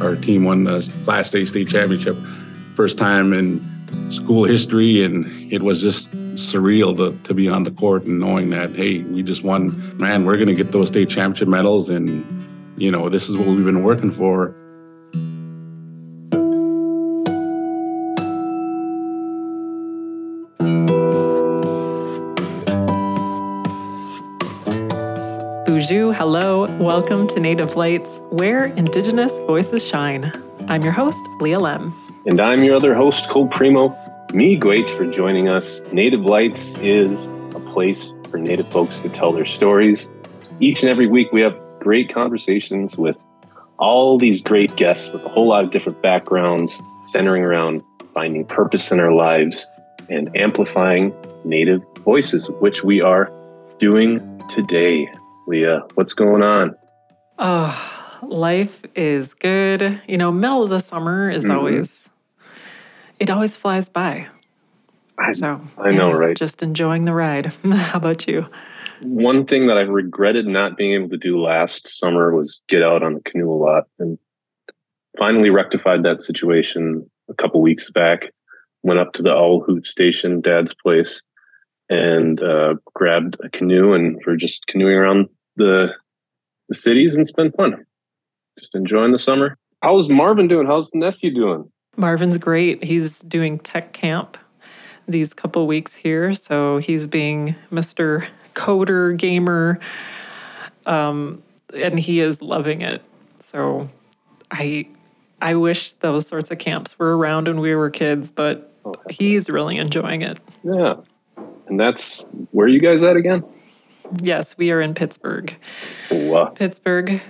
our team won the Class A state championship, first time in school history, and it was just surreal to, to be on the court and knowing that hey, we just won. Man, we're going to get those state championship medals, and you know this is what we've been working for. Hello, welcome to Native Lights, where Indigenous voices shine. I'm your host, Leah Lemm. And I'm your other host, Cole Premo. Me, great for joining us. Native Lights is a place for Native folks to tell their stories. Each and every week, we have great conversations with all these great guests with a whole lot of different backgrounds, centering around finding purpose in our lives and amplifying Native voices, which we are doing today. Leah, what's going on? Oh, life is good. You know, middle of the summer is mm-hmm. always, it always flies by. I, so, I know, yeah, right? Just enjoying the ride. How about you? One thing that I regretted not being able to do last summer was get out on the canoe a lot and finally rectified that situation a couple weeks back. Went up to the Owl Hoot Station, dad's place, and uh, grabbed a canoe and we're just canoeing around the the cities and it's been fun. Just enjoying the summer. How's Marvin doing? How's the nephew doing? Marvin's great. He's doing tech camp these couple weeks here, so he's being Mr. Coder gamer, um, and he is loving it. So I I wish those sorts of camps were around when we were kids, but oh, he's really enjoying it. Yeah. And that's where you guys at again? Yes, we are in Pittsburgh. Wow. Uh. Pittsburgh,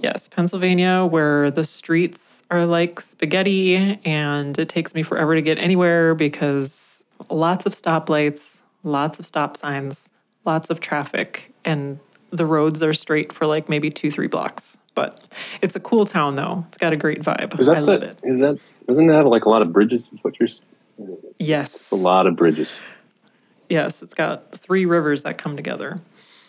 yes, Pennsylvania, where the streets are like spaghetti and it takes me forever to get anywhere because lots of stoplights, lots of stop signs, lots of traffic, and the roads are straight for like maybe two, three blocks. But it's a cool town though. It's got a great vibe. Is that I love it. Is that doesn't it have like a lot of bridges? Is what you're Yes. a lot of bridges. Yes, it's got three rivers that come together.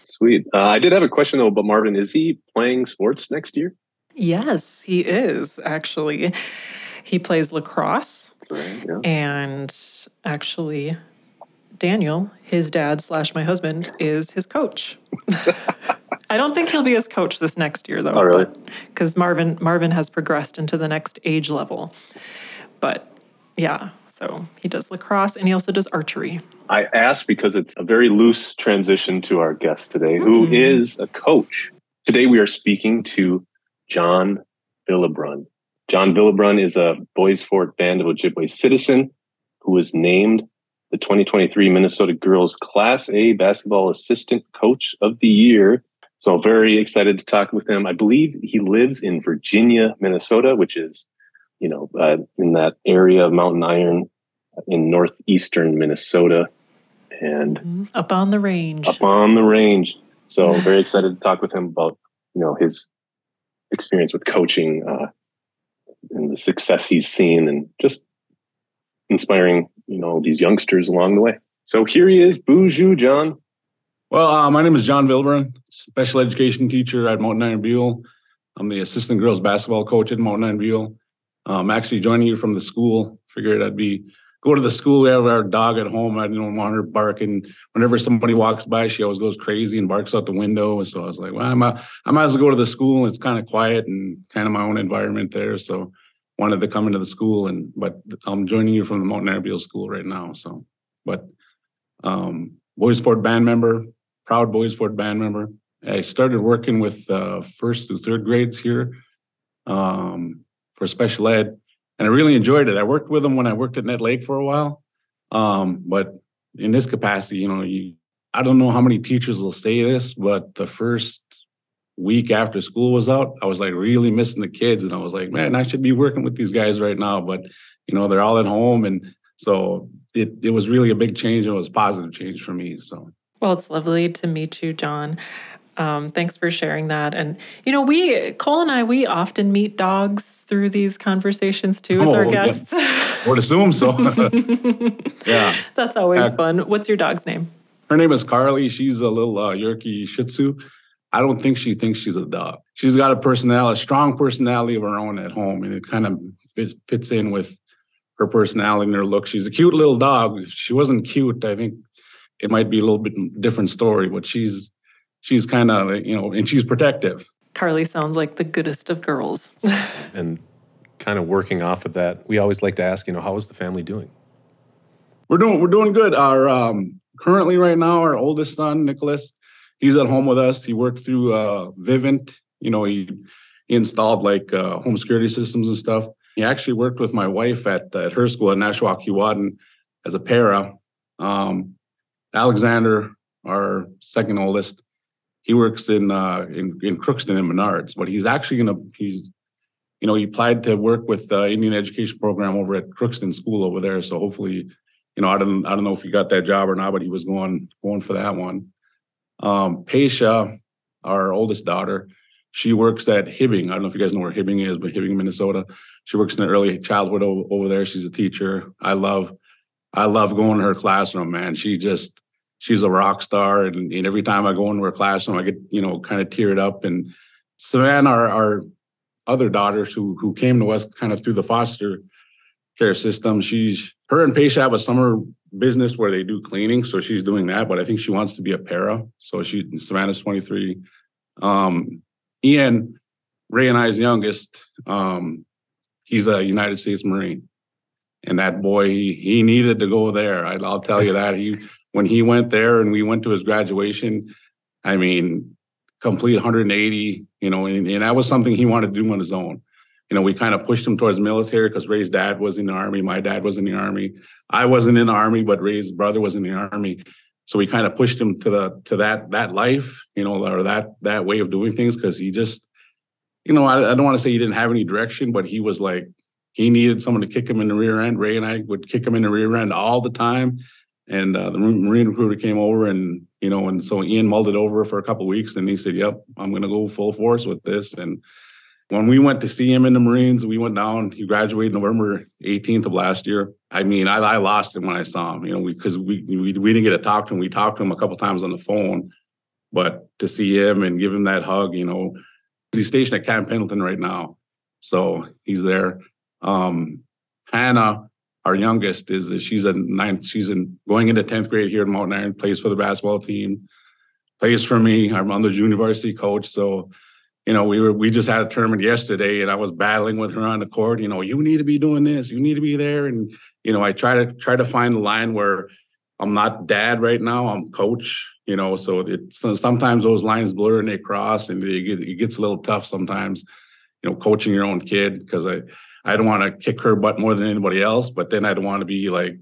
Sweet. Uh, I did have a question though about Marvin. Is he playing sports next year? Yes, he is actually. He plays lacrosse. Right, yeah. And actually, Daniel, his dad slash my husband, is his coach. I don't think he'll be his coach this next year though. Oh, really? Because Marvin Marvin has progressed into the next age level. But yeah, so he does lacrosse and he also does archery. I asked because it's a very loose transition to our guest today, mm-hmm. who is a coach. Today we are speaking to John Villebrun. John Villebrun is a Bois Forte Band of Ojibwe citizen who was named the 2023 Minnesota Girls Class A Basketball Assistant Coach of the Year. So very excited to talk with him. I believe he lives in Virginia, Minnesota, which is, you know, uh, in that area of Mountain Iron in northeastern Minnesota, and mm-hmm. up on the range. Up on the range. So very excited to talk with him about you know his experience with coaching uh, and the success he's seen, and just inspiring you know these youngsters along the way. So here he is, Bonjour, John. Well, uh, my name is John Villebrun, special education teacher at Mountain Iron Buhl. I'm the assistant girls basketball coach at Mountain Iron Buhl. I'm actually joining you from the school. Figured I'd be go to the school. We have our dog at home. I don't want her barking. Whenever somebody walks by, she always goes crazy and barks out the window. So I was like, well, I might as well go to the school. It's kind of quiet and kind of my own environment there. So wanted to come into the school and but I'm joining you from the Mountain School right now. So, but um, Bois Forte band member, proud Bois Forte band member. I started working with uh, first through third grades here um, for special ed and I really enjoyed it. I worked with them when I worked at Nett Lake for a while, um, but in this capacity, you know, you, I don't know how many teachers will say this, but the first week after school was out, I was like really missing the kids, and I was like, man, I should be working with these guys right now, but you know, they're all at home, and so it it was really a big change. And it was positive change for me. So. Well, it's lovely to meet you, John. Um, thanks for sharing that. And you know, we Cole and I we often meet dogs through these conversations too with oh, our guests. Yeah. Would assume so. yeah, that's always uh, fun. What's your dog's name? Her name is Carly. She's a little uh, Yorkie Shih Tzu. I don't think she thinks she's a dog. She's got a personality, a strong personality of her own at home, and it kind of fits, fits in with her personality and her look. She's a cute little dog. If she wasn't cute, I think it might be a little bit different story. But she's she's kind of you know, and she's protective. Carly sounds like the goodest of girls. and kind of working off of that, we always like to ask, you know, how is the family doing? We're doing we're doing good. Our um, currently right now, our oldest son Nicholas, he's at home with us. He worked through uh, Vivint. You know, he, he installed like uh, home security systems and stuff. He actually worked with my wife at at her school at Nashwauk Keewatin as a para. Um, Alexander, our second oldest, he works in uh, in in Crookston and Menards, but he's actually gonna he's you know he applied to work with the Indian Education Program over at Crookston School over there. So hopefully, you know I don't I don't know if he got that job or not, but he was going going for that one. Um, Paisha, our oldest daughter, she works at Hibbing. I don't know if you guys know where Hibbing is, but Hibbing, Minnesota. She works in the early childhood over, over there. She's a teacher. I love I love going to her classroom, man. She just she's a rock star. And, and, every time I go into her classroom, I get, you know, kind of teared up. And Savannah, our, our other daughters who who came to us kind of through the foster care system, she's her and Paisha have a summer business where they do cleaning. So she's doing that, but I think she wants to be a para. So she Savannah's 23. Um, Ian, Ray and I's youngest, um, he's a United States Marine. And that boy, he, he needed to go there. I, I'll tell you that. He when he went there and we went to his graduation, I mean, complete 180, you know, and, and that was something he wanted to do on his own. You know, we kind of pushed him towards military because Ray's dad was in the army. My dad was in the army. I wasn't in the army, but Ray's brother was in the army. So we kind of pushed him to the to that that life, you know, or that that way of doing things because he just, you know, I, I don't want to say he didn't have any direction, but he was like he needed someone to kick him in the rear end. Ray and I would kick him in the rear end all the time and uh, the marine recruiter came over and you know and so ian mulled it over for a couple weeks and he said yep i'm going to go full force with this. And when we went to see him in the marines we went down he graduated november 18th of last year. I mean i, I lost him when i saw him you know because we, we, we, we didn't get to talk to him. We talked to him a couple times on the phone but to see him and give him that hug you know he's stationed at camp pendleton right now so he's there. Um hannah our youngest is, she's a ninth, she's in going into 10th grade here in Mountain Iron, plays for the basketball team, plays for me. I'm on the junior varsity coach. So, you know, we were we just had a tournament yesterday and I was battling with her on the court, you know, you need to be doing this, you need to be there. And, you know, I try to try to find the line where I'm not dad right now, I'm coach, you know, so it's so sometimes those lines blur and they cross and it, it gets a little tough sometimes, you know, coaching your own kid because I I don't want to kick her butt more than anybody else, but then I don't want to be like,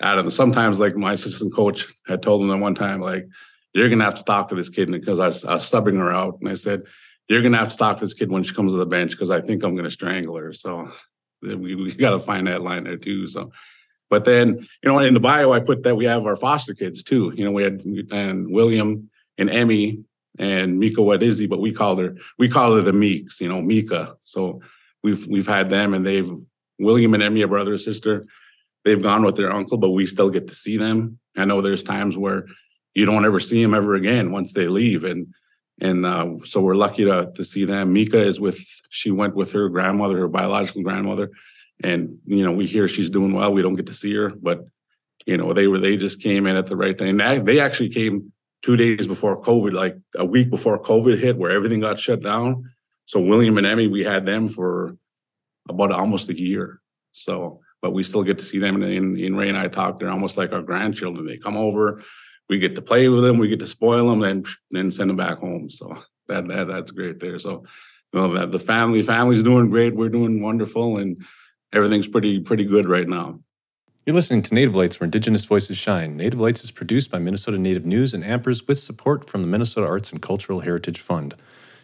I don't know. Sometimes, like my assistant coach had told him at one time, like, you're gonna have to talk to this kid because I I was subbing her out, and I said, you're gonna have to talk to this kid when she comes to the bench because I think I'm gonna strangle her. So we, we got to find that line there too. So, but then you know, in the bio, I put that we have our foster kids too. You know, we had and William and Emmy and Mika Wadizzi, but we call her we call her the Meeks. You know, Mika. So we've we've had them and they've William and Emmy, a brother and sister, they've gone with their uncle, but we still get to see them. I know there's times where you don't ever see them ever again once they leave. And and uh, so we're lucky to to see them. Mika is with she went with her grandmother, her biological grandmother. And you know, we hear she's doing well. We don't get to see her, but you know, they were they just came in at the right time. They, they actually came two days before COVID, like a week before COVID hit, where everything got shut down. So William and Emmy, we had them for about almost a year. So, but we still get to see them. And, and Ray and I talk. They're almost like our grandchildren. They come over, we get to play with them, we get to spoil them, and then send them back home. So that, that that's great there. So, you know, that the family family's doing great. We're doing wonderful, and everything's pretty pretty good right now. You're listening to Native Lights, where Indigenous voices shine. Native Lights is produced by Minnesota Native News and Ampers with support from the Minnesota Arts and Cultural Heritage Fund.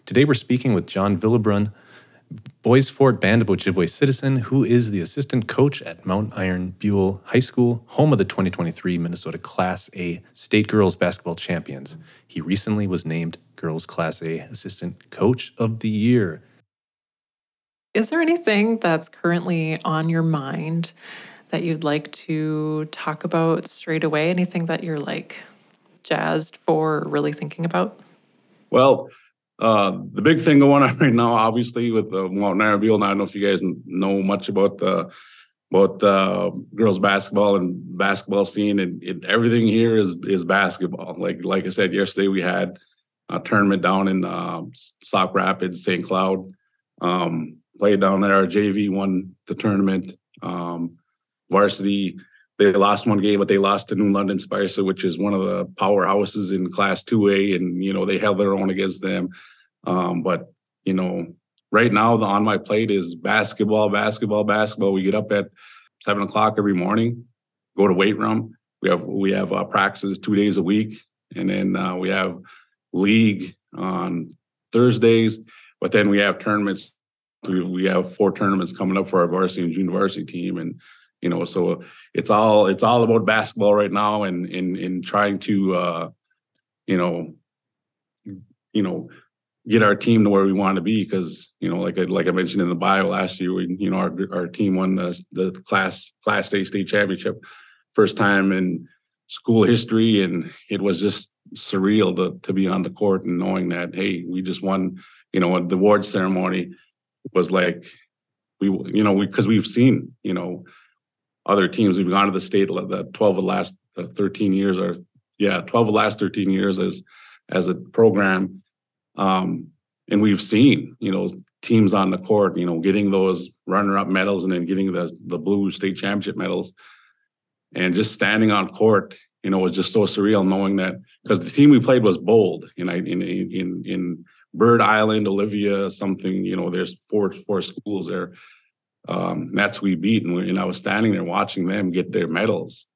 Today we're speaking with John Villebrun, Bois Forte Band of Ojibwe citizen, who is the assistant coach at Mount Iron Buhl High School, home of the 2023 Minnesota Class A State Girls Basketball Champions. He recently was named Girls Class A Assistant Coach of the Year. Is there anything that's currently on your mind that you'd like to talk about straight away? Anything that you're like jazzed for, really thinking about? Well, uh, the big thing going on right now, obviously, with the Mountain Iron Buhl, and I don't know if you guys know much about the about uh, girls basketball and basketball scene, and, everything here is is basketball. Like like I said yesterday, we had a tournament down in uh, Sauk Rapids, St. Cloud. Um, played down there. Our JV won the tournament. Um, varsity, they lost one game, but they lost to New London Spicer, which is one of the powerhouses in Class 2A, and you know they held their own against them. Um, but you know, right now the on my plate is basketball, basketball, basketball. We get up at seven o'clock every morning, go to weight room. We have we have uh, practices two days a week, and then uh, we have league on Thursdays. But then we have tournaments. We, we have four tournaments coming up for our varsity and junior varsity team, and you know, so it's all it's all about basketball right now, and in in trying to uh, you know, you know, get our team to where we want to be because you know, like I, like I mentioned in the bio last year, we you know our our team won the the class class A state championship, first time in school history, and it was just surreal to to be on the court and knowing that hey, we just won. You know, the award ceremony was like we you know we because we've seen you know other teams. We've gone to the state the 12 of the last uh, 13 years or yeah, 12 of the last 13 years as as a program. Um, and we've seen, you know, teams on the court, you know, getting those runner-up medals and then getting the the blue state championship medals. And just standing on court, you know, was just so surreal knowing that because the team we played was bold. And I in in in Bird Island, Olivia, something, you know, there's four four schools there um, that's we beat. And, we, and I was standing there watching them get their medals,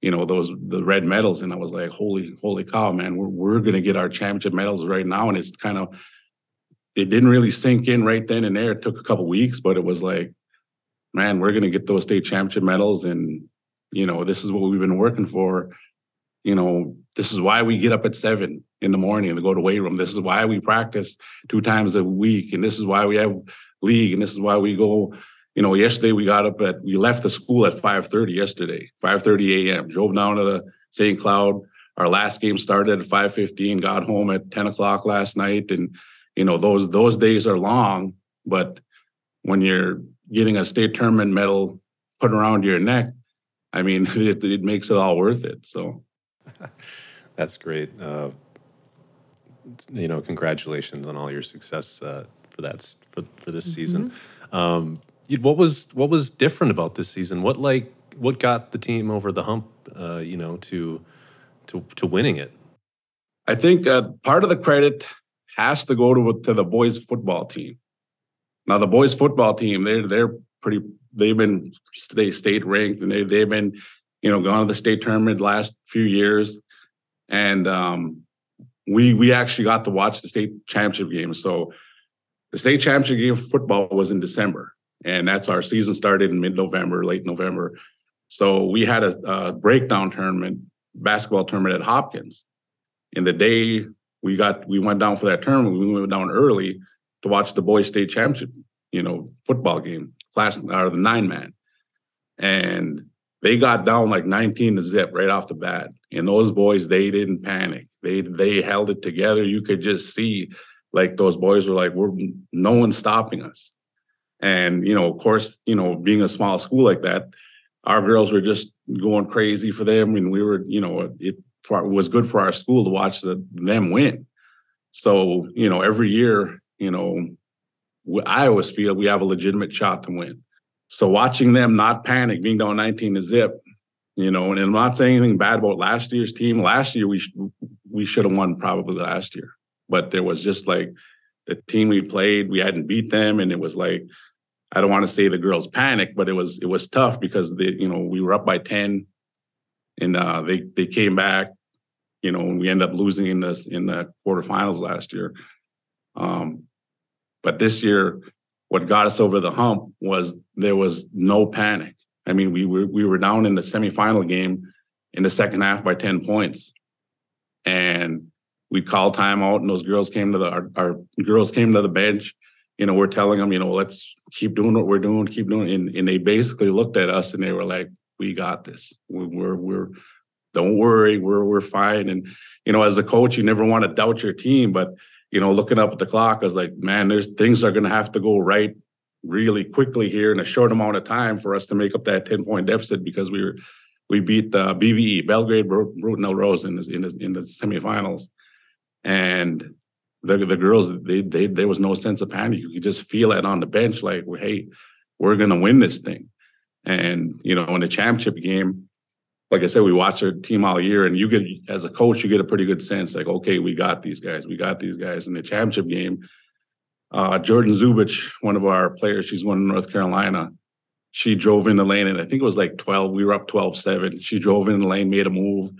you know, those the red medals, and I was like, holy, holy cow, man, we're we're gonna get our championship medals right now. And it's kind of it didn't really sink in right then and there. It took a couple weeks, but it was like, man, we're gonna get those state championship medals, and you know, this is what we've been working for. You know, this is why we get up at seven in the morning to go to weight room. This is why we practice two times a week, and this is why we have league, and this is why we go you know, yesterday we got up at we left the school at 5:30 yesterday, 5:30 a.m. Drove down to the St. Cloud. Our last game started at 5:15. Got home at 10 o'clock last night, and you know those those days are long. But when you're getting a state tournament medal put around your neck, I mean, it, it makes it all worth it. So that's great. Uh, you know, congratulations on all your success uh, for that for for this mm-hmm. season. Um, what was what was different about this season? What like what got the team over the hump? Uh, you know, to to to winning it. I think uh, part of the credit has to go to to the boys football team. Now, the boys football team, they're they're pretty. They've been state state ranked, and they they've been, you know, gone to the state tournament last few years, and um, we we actually got to watch the state championship game. So, the state championship game football was in December, and that's our season started in mid-November, late November. So we had a, a breakdown tournament, basketball tournament at Hopkins. And the day we got, we went down for that tournament. We went down early to watch the boys state championship, you know, football game, class or the nine man, and they got down like 19 to zip right off the bat. And those boys, they didn't panic. They they held it together. You could just see, like those boys were like, "We're no one's stopping us." And, you know, of course, you know, being a small school like that, our girls were just going crazy for them. And we were, you know, it, it was good for our school to watch the, them win. So, you know, every year, you know, I always feel we have a legitimate shot to win. So watching them not panic, being down 19 to zip, you know, and I'm not saying anything bad about last year's team. Last year we sh- we should have won probably last year, but there was just like the team we played, we hadn't beat them, and it was like I don't want to say the girls panicked, but it was it was tough because they, you know, we were up by 10 and uh, they they came back, you know, and we ended up losing in this in the quarterfinals last year. Um, but this year, what got us over the hump was there was no panic. I mean, we were we were down in the semifinal game in the second half by 10 points. And we called timeout and those girls came to the our, our girls came to the bench you know, we're telling them, you know, let's keep doing what we're doing, keep doing, and, and they basically looked at us and they were like, "We got this. We're we're, we're don't worry, we're we're fine. And you know, as a coach, you never want to doubt your team, but you know, looking up at the clock, I was like, man, there's things are going to have to go right really quickly here in a short amount of time for us to make up that 10 point deficit because we were we beat uh, BBE Belgrade Brooten Elrosa in in in the semifinals, and the the girls they they there was no sense of panic. You could just feel it on the bench, like, hey, we're gonna win this thing. And you know, in the championship game, like I said, we watch our team all year, and you get as a coach, you get a pretty good sense, like, okay, we got these guys, we got these guys. In the championship game, uh, Jordan Zubich, one of our players, she's one in North Carolina. She drove in the lane, and I think it was like 12. We were up 12 7. She drove in the lane, made a move,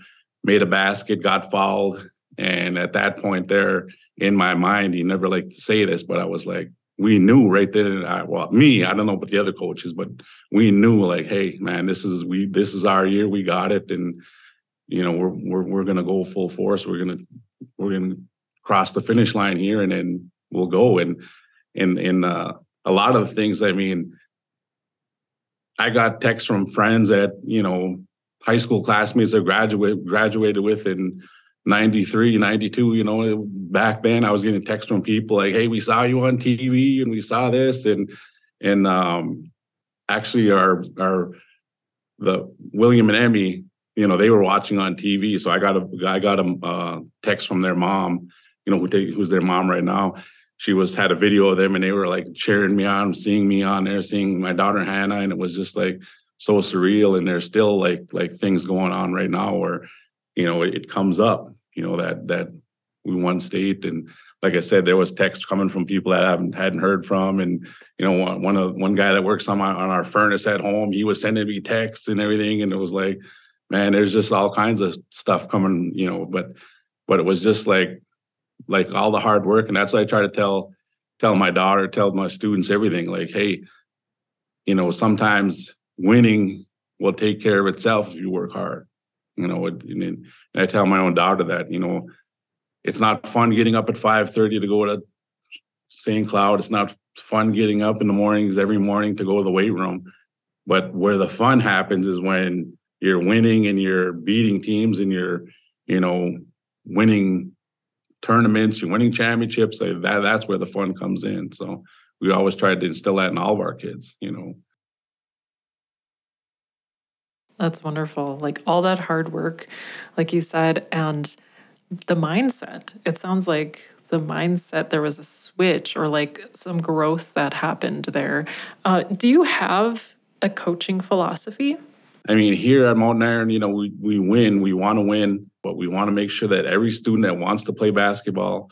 made a basket, got fouled. And at that point, there in my mind, you never like to say this, but I was like, we knew right then. I, well, me, I don't know about the other coaches, but we knew like, hey, man, this is we this is our year. We got it, and you know, we're we're we're gonna go full force. We're gonna we're gonna cross the finish line here, and then we'll go. And and and uh, a lot of things, I mean, I got texts from friends that you know high school classmates I graduate graduated with in 93 92 you know back then i was getting texts from people like hey we saw you on tv and we saw this and and um actually our our the william and emmy you know they were watching on tv so i got a i got a uh, text from their mom you know who take, who's their mom right now. She was had a video of them and they were like cheering me on seeing me on there seeing my daughter hannah and it was just like so surreal and there's still like like things going on right now where you know it, it comes up you know that that we won state. And like I said, there was text coming from people that I haven't hadn't heard from, and you know, one one of one guy that works on my on our furnace at home, he was sending me texts and everything, and it was like, man, there's just all kinds of stuff coming, you know, but but it was just like like all the hard work, and that's what I try to tell tell my daughter, tell my students everything, like, hey, you know, sometimes winning will take care of itself if you work hard. You know, and I tell my own daughter that, you know, it's not fun getting up at 5:30 to go to St. Cloud. It's not fun getting up in the mornings every morning to go to the weight room. But where the fun happens is when you're winning and you're beating teams and you're, you know, winning tournaments, you're winning championships. That that's where the fun comes in. So we always try to instill that in all of our kids, you know. That's wonderful. Like all that hard work, like you said, and the mindset. It sounds like the mindset, there was a switch or like some growth that happened there. Uh, do you have a coaching philosophy? I mean, here at Mountain Iron, you know, we, we win, we want to win, but we want to make sure that every student that wants to play basketball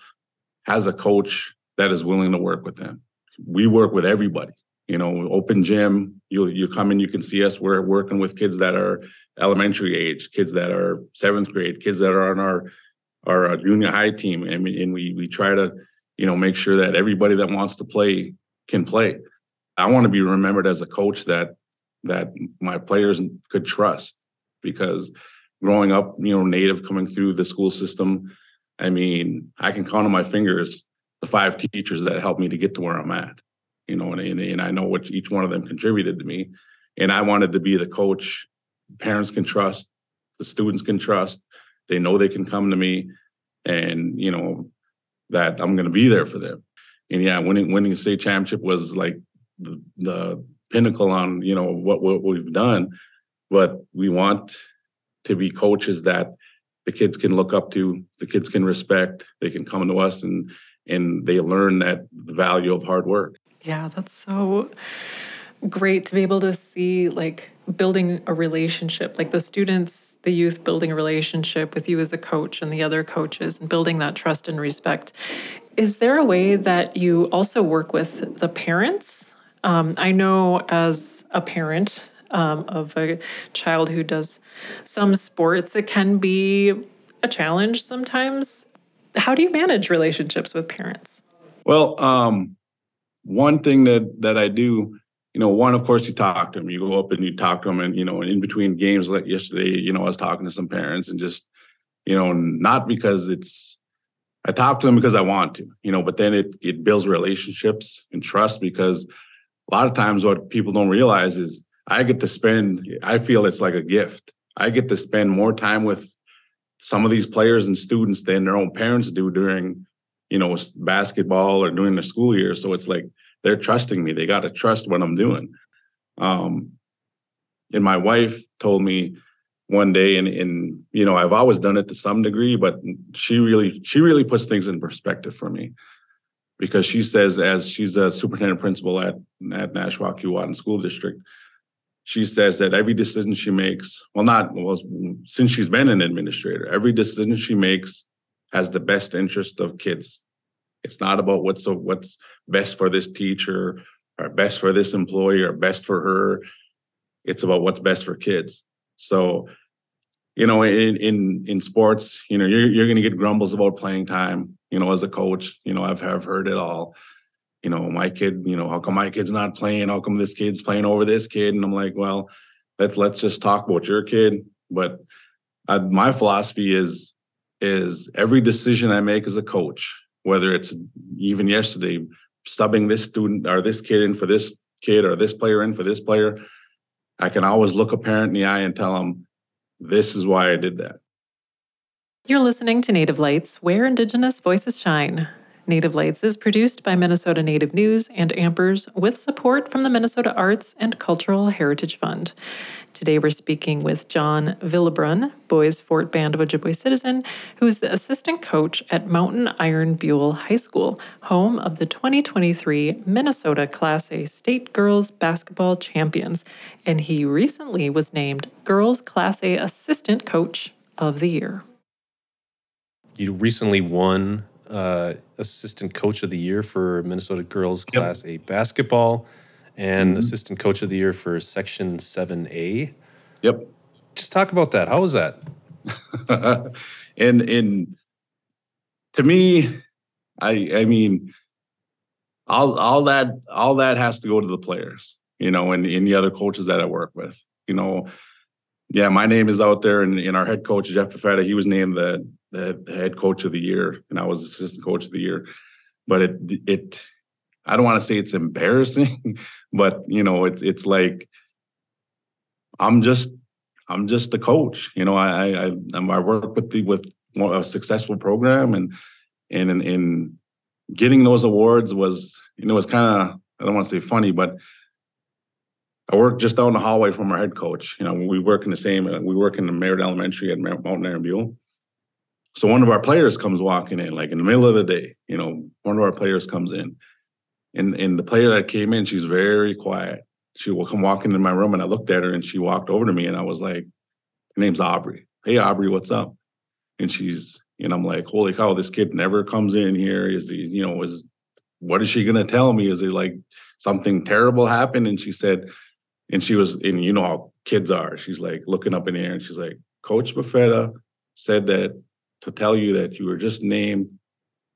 has a coach that is willing to work with them. We work with everybody you know, open gym. You you come in, you can see us. We're working with kids that are elementary age, kids that are seventh grade, kids that are on our our uh, junior high team, and we, and we we try to you know make sure that everybody that wants to play can play. I want to be remembered as a coach that that my players could trust because growing up, you know, native coming through the school system, I mean, I can count on my fingers the five teachers that helped me to get to where I'm at you know, and, and, and I know what each one of them contributed to me. And I wanted to be the coach parents can trust, the students can trust. They know they can come to me and, you know, that I'm going to be there for them. And yeah, winning, winning state championship was like the, the pinnacle on, you know, what, what we've done. But we want to be coaches that the kids can look up to, the kids can respect, they can come to us and, and they learn that the value of hard work. Yeah, that's so great to be able to see like building a relationship, like the students, the youth building a relationship with you as a coach and the other coaches and building that trust and respect. Is there a way that you also work with the parents? Um, I know as a parent um, of a child who does some sports, it can be a challenge sometimes. How do you manage relationships with parents? Well, um, one thing that that I do, you know, one of course you talk to them. You go up and you talk to them, and you know, in between games like yesterday, you know, I was talking to some parents and just, you know, not because it's I talk to them because I want to, you know, but then it it builds relationships and trust because a lot of times what people don't realize is I get to spend, I feel it's like a gift. I get to spend more time with some of these players and students than their own parents do during, you know, basketball or during the school year. So it's like they're trusting me. They got to trust what I'm doing. Um, and my wife told me one day, and, and you know, I've always done it to some degree, but she really, she really puts things in perspective for me because she says, as she's a superintendent principal at at Nashwauk Keewatin School District, she says that every decision she makes, well, not well, since she's been an administrator, every decision she makes has the best interest of kids. It's not about what's what's best for this teacher or best for this employee or best for her. It's about what's best for kids. So, you know, in in in sports, you know, you're you're going to get grumbles about playing time. You know, as a coach, you know, I've I've heard it all you know, my kid, you know, how come my kid's not playing? How come this kid's playing over this kid? And I'm like, well, let's let's just talk about your kid. But I, my philosophy is is every decision I make as a coach, whether it's even yesterday subbing this student or this kid in for this kid or this player in for this player, I can always look a parent in the eye and tell them, this is why I did that. You're listening to Native Lights, where Indigenous voices shine. Native Lights is produced by Minnesota Native News and Ampers with support from the Minnesota Arts and Cultural Heritage Fund. Today we're speaking with John Villebrun, Bois Forte Band of Ojibwe Citizen, who is the assistant coach at Mountain Iron Buhl High School, home of the 2023 Minnesota Class A State Girls Basketball Champions, and he recently was named Girls Class A Assistant Coach of the Year. You recently won uh, assistant coach of the year for Minnesota girls yep. class A basketball and mm-hmm. assistant coach of the year for section 7A. Yep. Just talk about that. How was that? and in to me, I I mean all all that all that has to go to the players, you know, and, and the other coaches that I work with. You know, yeah, my name is out there, and, and our head coach Jeff Buffetta, he was named the the head coach of the year, and I was assistant coach of the year. But it it I don't want to say it's embarrassing, but you know, it's it's like I'm just I'm just a coach. You know, I I I work with the with a successful program and and in, in getting those awards was you know it was kind of I don't want to say funny, but I work just down the hallway from our head coach. You know, we work in the same. We work in the Merritt Elementary at Mountain Iron Buhl, so one of our players comes walking in, like in the middle of the day, you know, one of our players comes in. And and the player that came in, she's very quiet. She will come walking in my room and I looked at her and she walked over to me and I was like, her name's Aubrey. Hey Aubrey, what's up? And she's, and I'm like, holy cow, this kid never comes in here. Is he, you know, is what is she gonna tell me? Is it like something terrible happened? And she said, and she was, and you know how kids are. She's like looking up in the air and she's like, Coach Buffetta said that to tell you that you were just named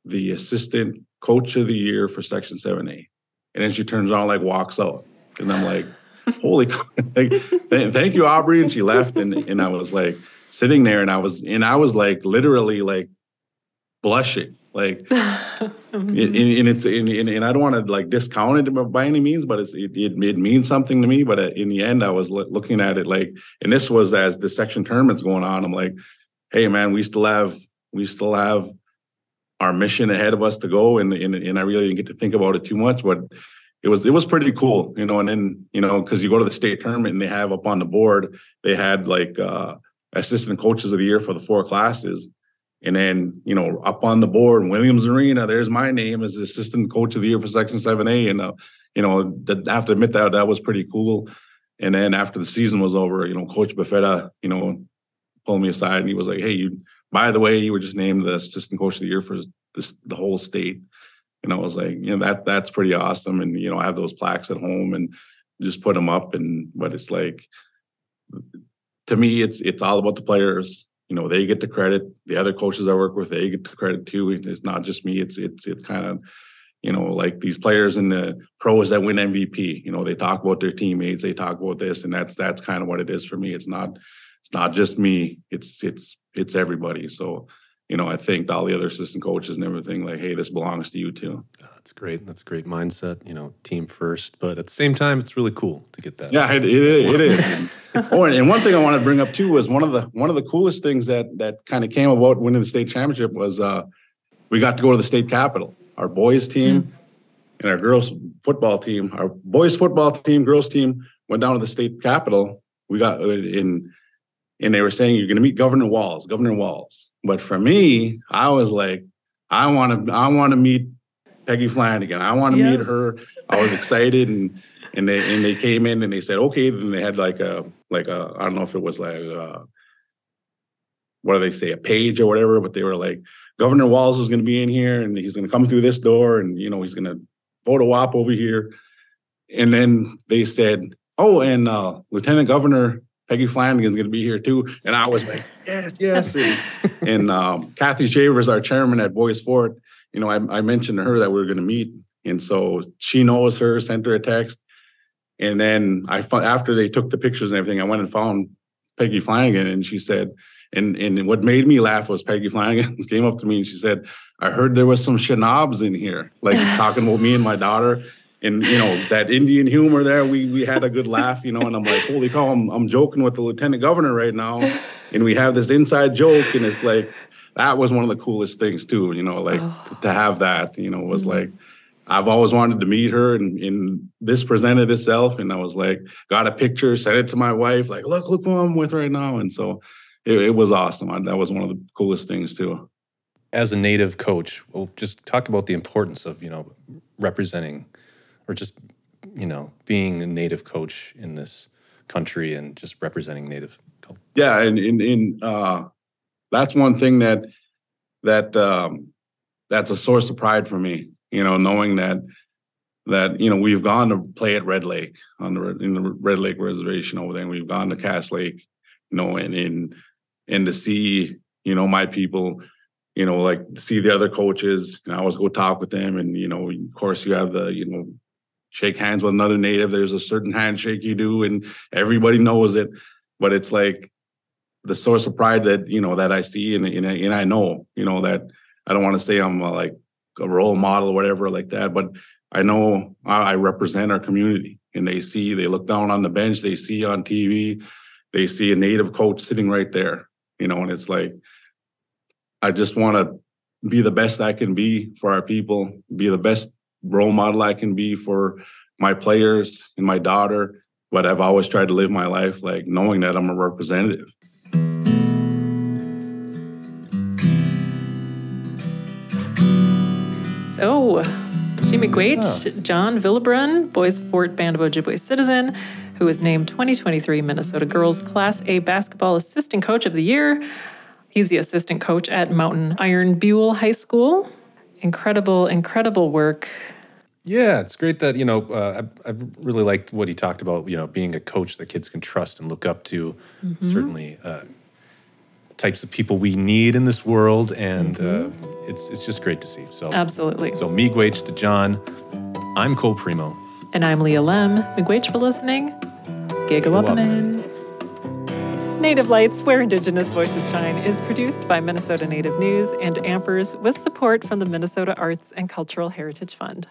the assistant coach of the year for Section 7A. And then she turns on, like, walks out. And I'm like, holy, thank you, Aubrey. And she left. And, and I was like, sitting there and I was, and I was like, literally, like, blushing. Like, and, and, it's, and, and, I don't want to like discount it by any means, but it's, it, it, it means something to me. But uh, in the end, I was looking at it like, and this was as the section tournament's going on. I'm like, hey man, we still have we still have our mission ahead of us to go, and and, and I really didn't get to think about it too much, but it was it was pretty cool, you know. And then you know because you go to the state tournament and they have up on the board they had like uh, assistant coaches of the year for the four classes. And then, you know, up on the board, Williams Arena, there's my name as assistant coach of the year for Section 7A. And, uh, you know, I have to admit that that was pretty cool. And then after the season was over, you know, Coach Buffetta, you know, pulled me aside and he was like, "Hey, you. By the way, you were just named the assistant coach of the year for this the whole state." And I was like, you know, that that's pretty awesome. And you know, I have those plaques at home and just put them up. And but it's like, to me, it's it's all about the players. You know, they get the credit. The other coaches I work with, they get the credit too. It's not just me. It's it's it's kind of you know, like these players in the pros that win MVP, you know, they talk about their teammates, they talk about this, and that's that's kind of what it is for me. It's not it's not just me. It's it's it's everybody. So you know, I thanked all the other assistant coaches and everything, like, hey, this belongs to you too. That's great. That's a great mindset, you know, team first. But at the same time, it's really cool to get that. Yeah, it, it, it is. And- oh, and, one thing I want to bring up too was one of the one of the coolest things that that kind of came about winning the state championship was uh, we got to go to the state capitol. Our boys team and our girls football team, our boys football team, girls team went down to the state capitol. We got uh, in, and they were saying you're going to meet Governor Walz, Governor Walz. But for me, I was like, I want to, I want to meet Peggy Flanagan. I want to meet her. I was excited, and and they and they came in and they said okay. Then they had like a like a I don't know if it was like uh what do they say a page or whatever, but they were like Governor Walz is going to be in here and he's going to come through this door and you know he's going to photo op over here. And then they said, oh, and uh, Lieutenant Governor Peggy Flanagan's going to be here too. And I was like, yes, yes. And, and um, Cathy Chavers, our chairman at Bois Forte, you know, I, I mentioned to her that we were going to meet. And so she knows her, sent her a text. And then I found after they took the pictures and everything, I went and found Peggy Flanagan and she said, and and what made me laugh was Peggy Flanagan came up to me and she said, I heard there was some shenabs in here, like talking about me and my daughter. And you know, that Indian humor there, we we had a good laugh, you know, and I'm like, holy cow, I'm I'm joking with the lieutenant governor right now. And we have this inside joke, and it's like that was one of the coolest things too, you know, like oh. to have that, you know, was mm-hmm. like I've always wanted to meet her and, and this presented itself and I was like, got a picture, sent it to my wife, like, look, look who I'm with right now. And so it, it was awesome. I, that was one of the coolest things too. As a native coach, well, just talk about the importance of, you know, representing or just, you know, being a native coach in this country and just representing native culture. Yeah, and in in uh that's one thing that that um that's a source of pride for me, you know, knowing that that you know we've gone to play at Red Lake on the in the Red Lake Reservation over there, and we've gone to Cass Lake, you know, and in and to see you know my people, you know, like see the other coaches, and I always go talk with them, and you know, of course, you have the you know shake hands with another native. There's a certain handshake you do, and everybody knows it, but it's like the source of pride that you know that I see and and I, and I know you know that I don't want to say I'm a, like a role model or whatever like that, but I know I represent our community and they see they look down on the bench, they see on TV, they see a native coach sitting right there, you know, and it's like I just want to be the best I can be for our people, be the best role model I can be for my players and my daughter. But I've always tried to live my life like knowing that I'm a representative. So, Miigwech, John Villebrun, Bois Forte Band of Ojibwe Citizen, who was named 2023 Minnesota Girls Class A Basketball Assistant Coach of the Year. He's the assistant coach at Mountain Iron Buhl High School. Incredible, incredible work. Yeah, it's great that you know. Uh, I, I really liked what he talked about. You know, being a coach that kids can trust and look up to. Certainly, uh, types of people we need in this world, and uh, it's it's just great to see. So, Absolutely. so Miigwech to John. I'm Cole Premo. And I'm Leah Lemm. Miigwech for listening. Gigawapaman. Native Lights, where Indigenous voices shine, is produced by Minnesota Native News and Ampers with support from the Minnesota Arts and Cultural Heritage Fund.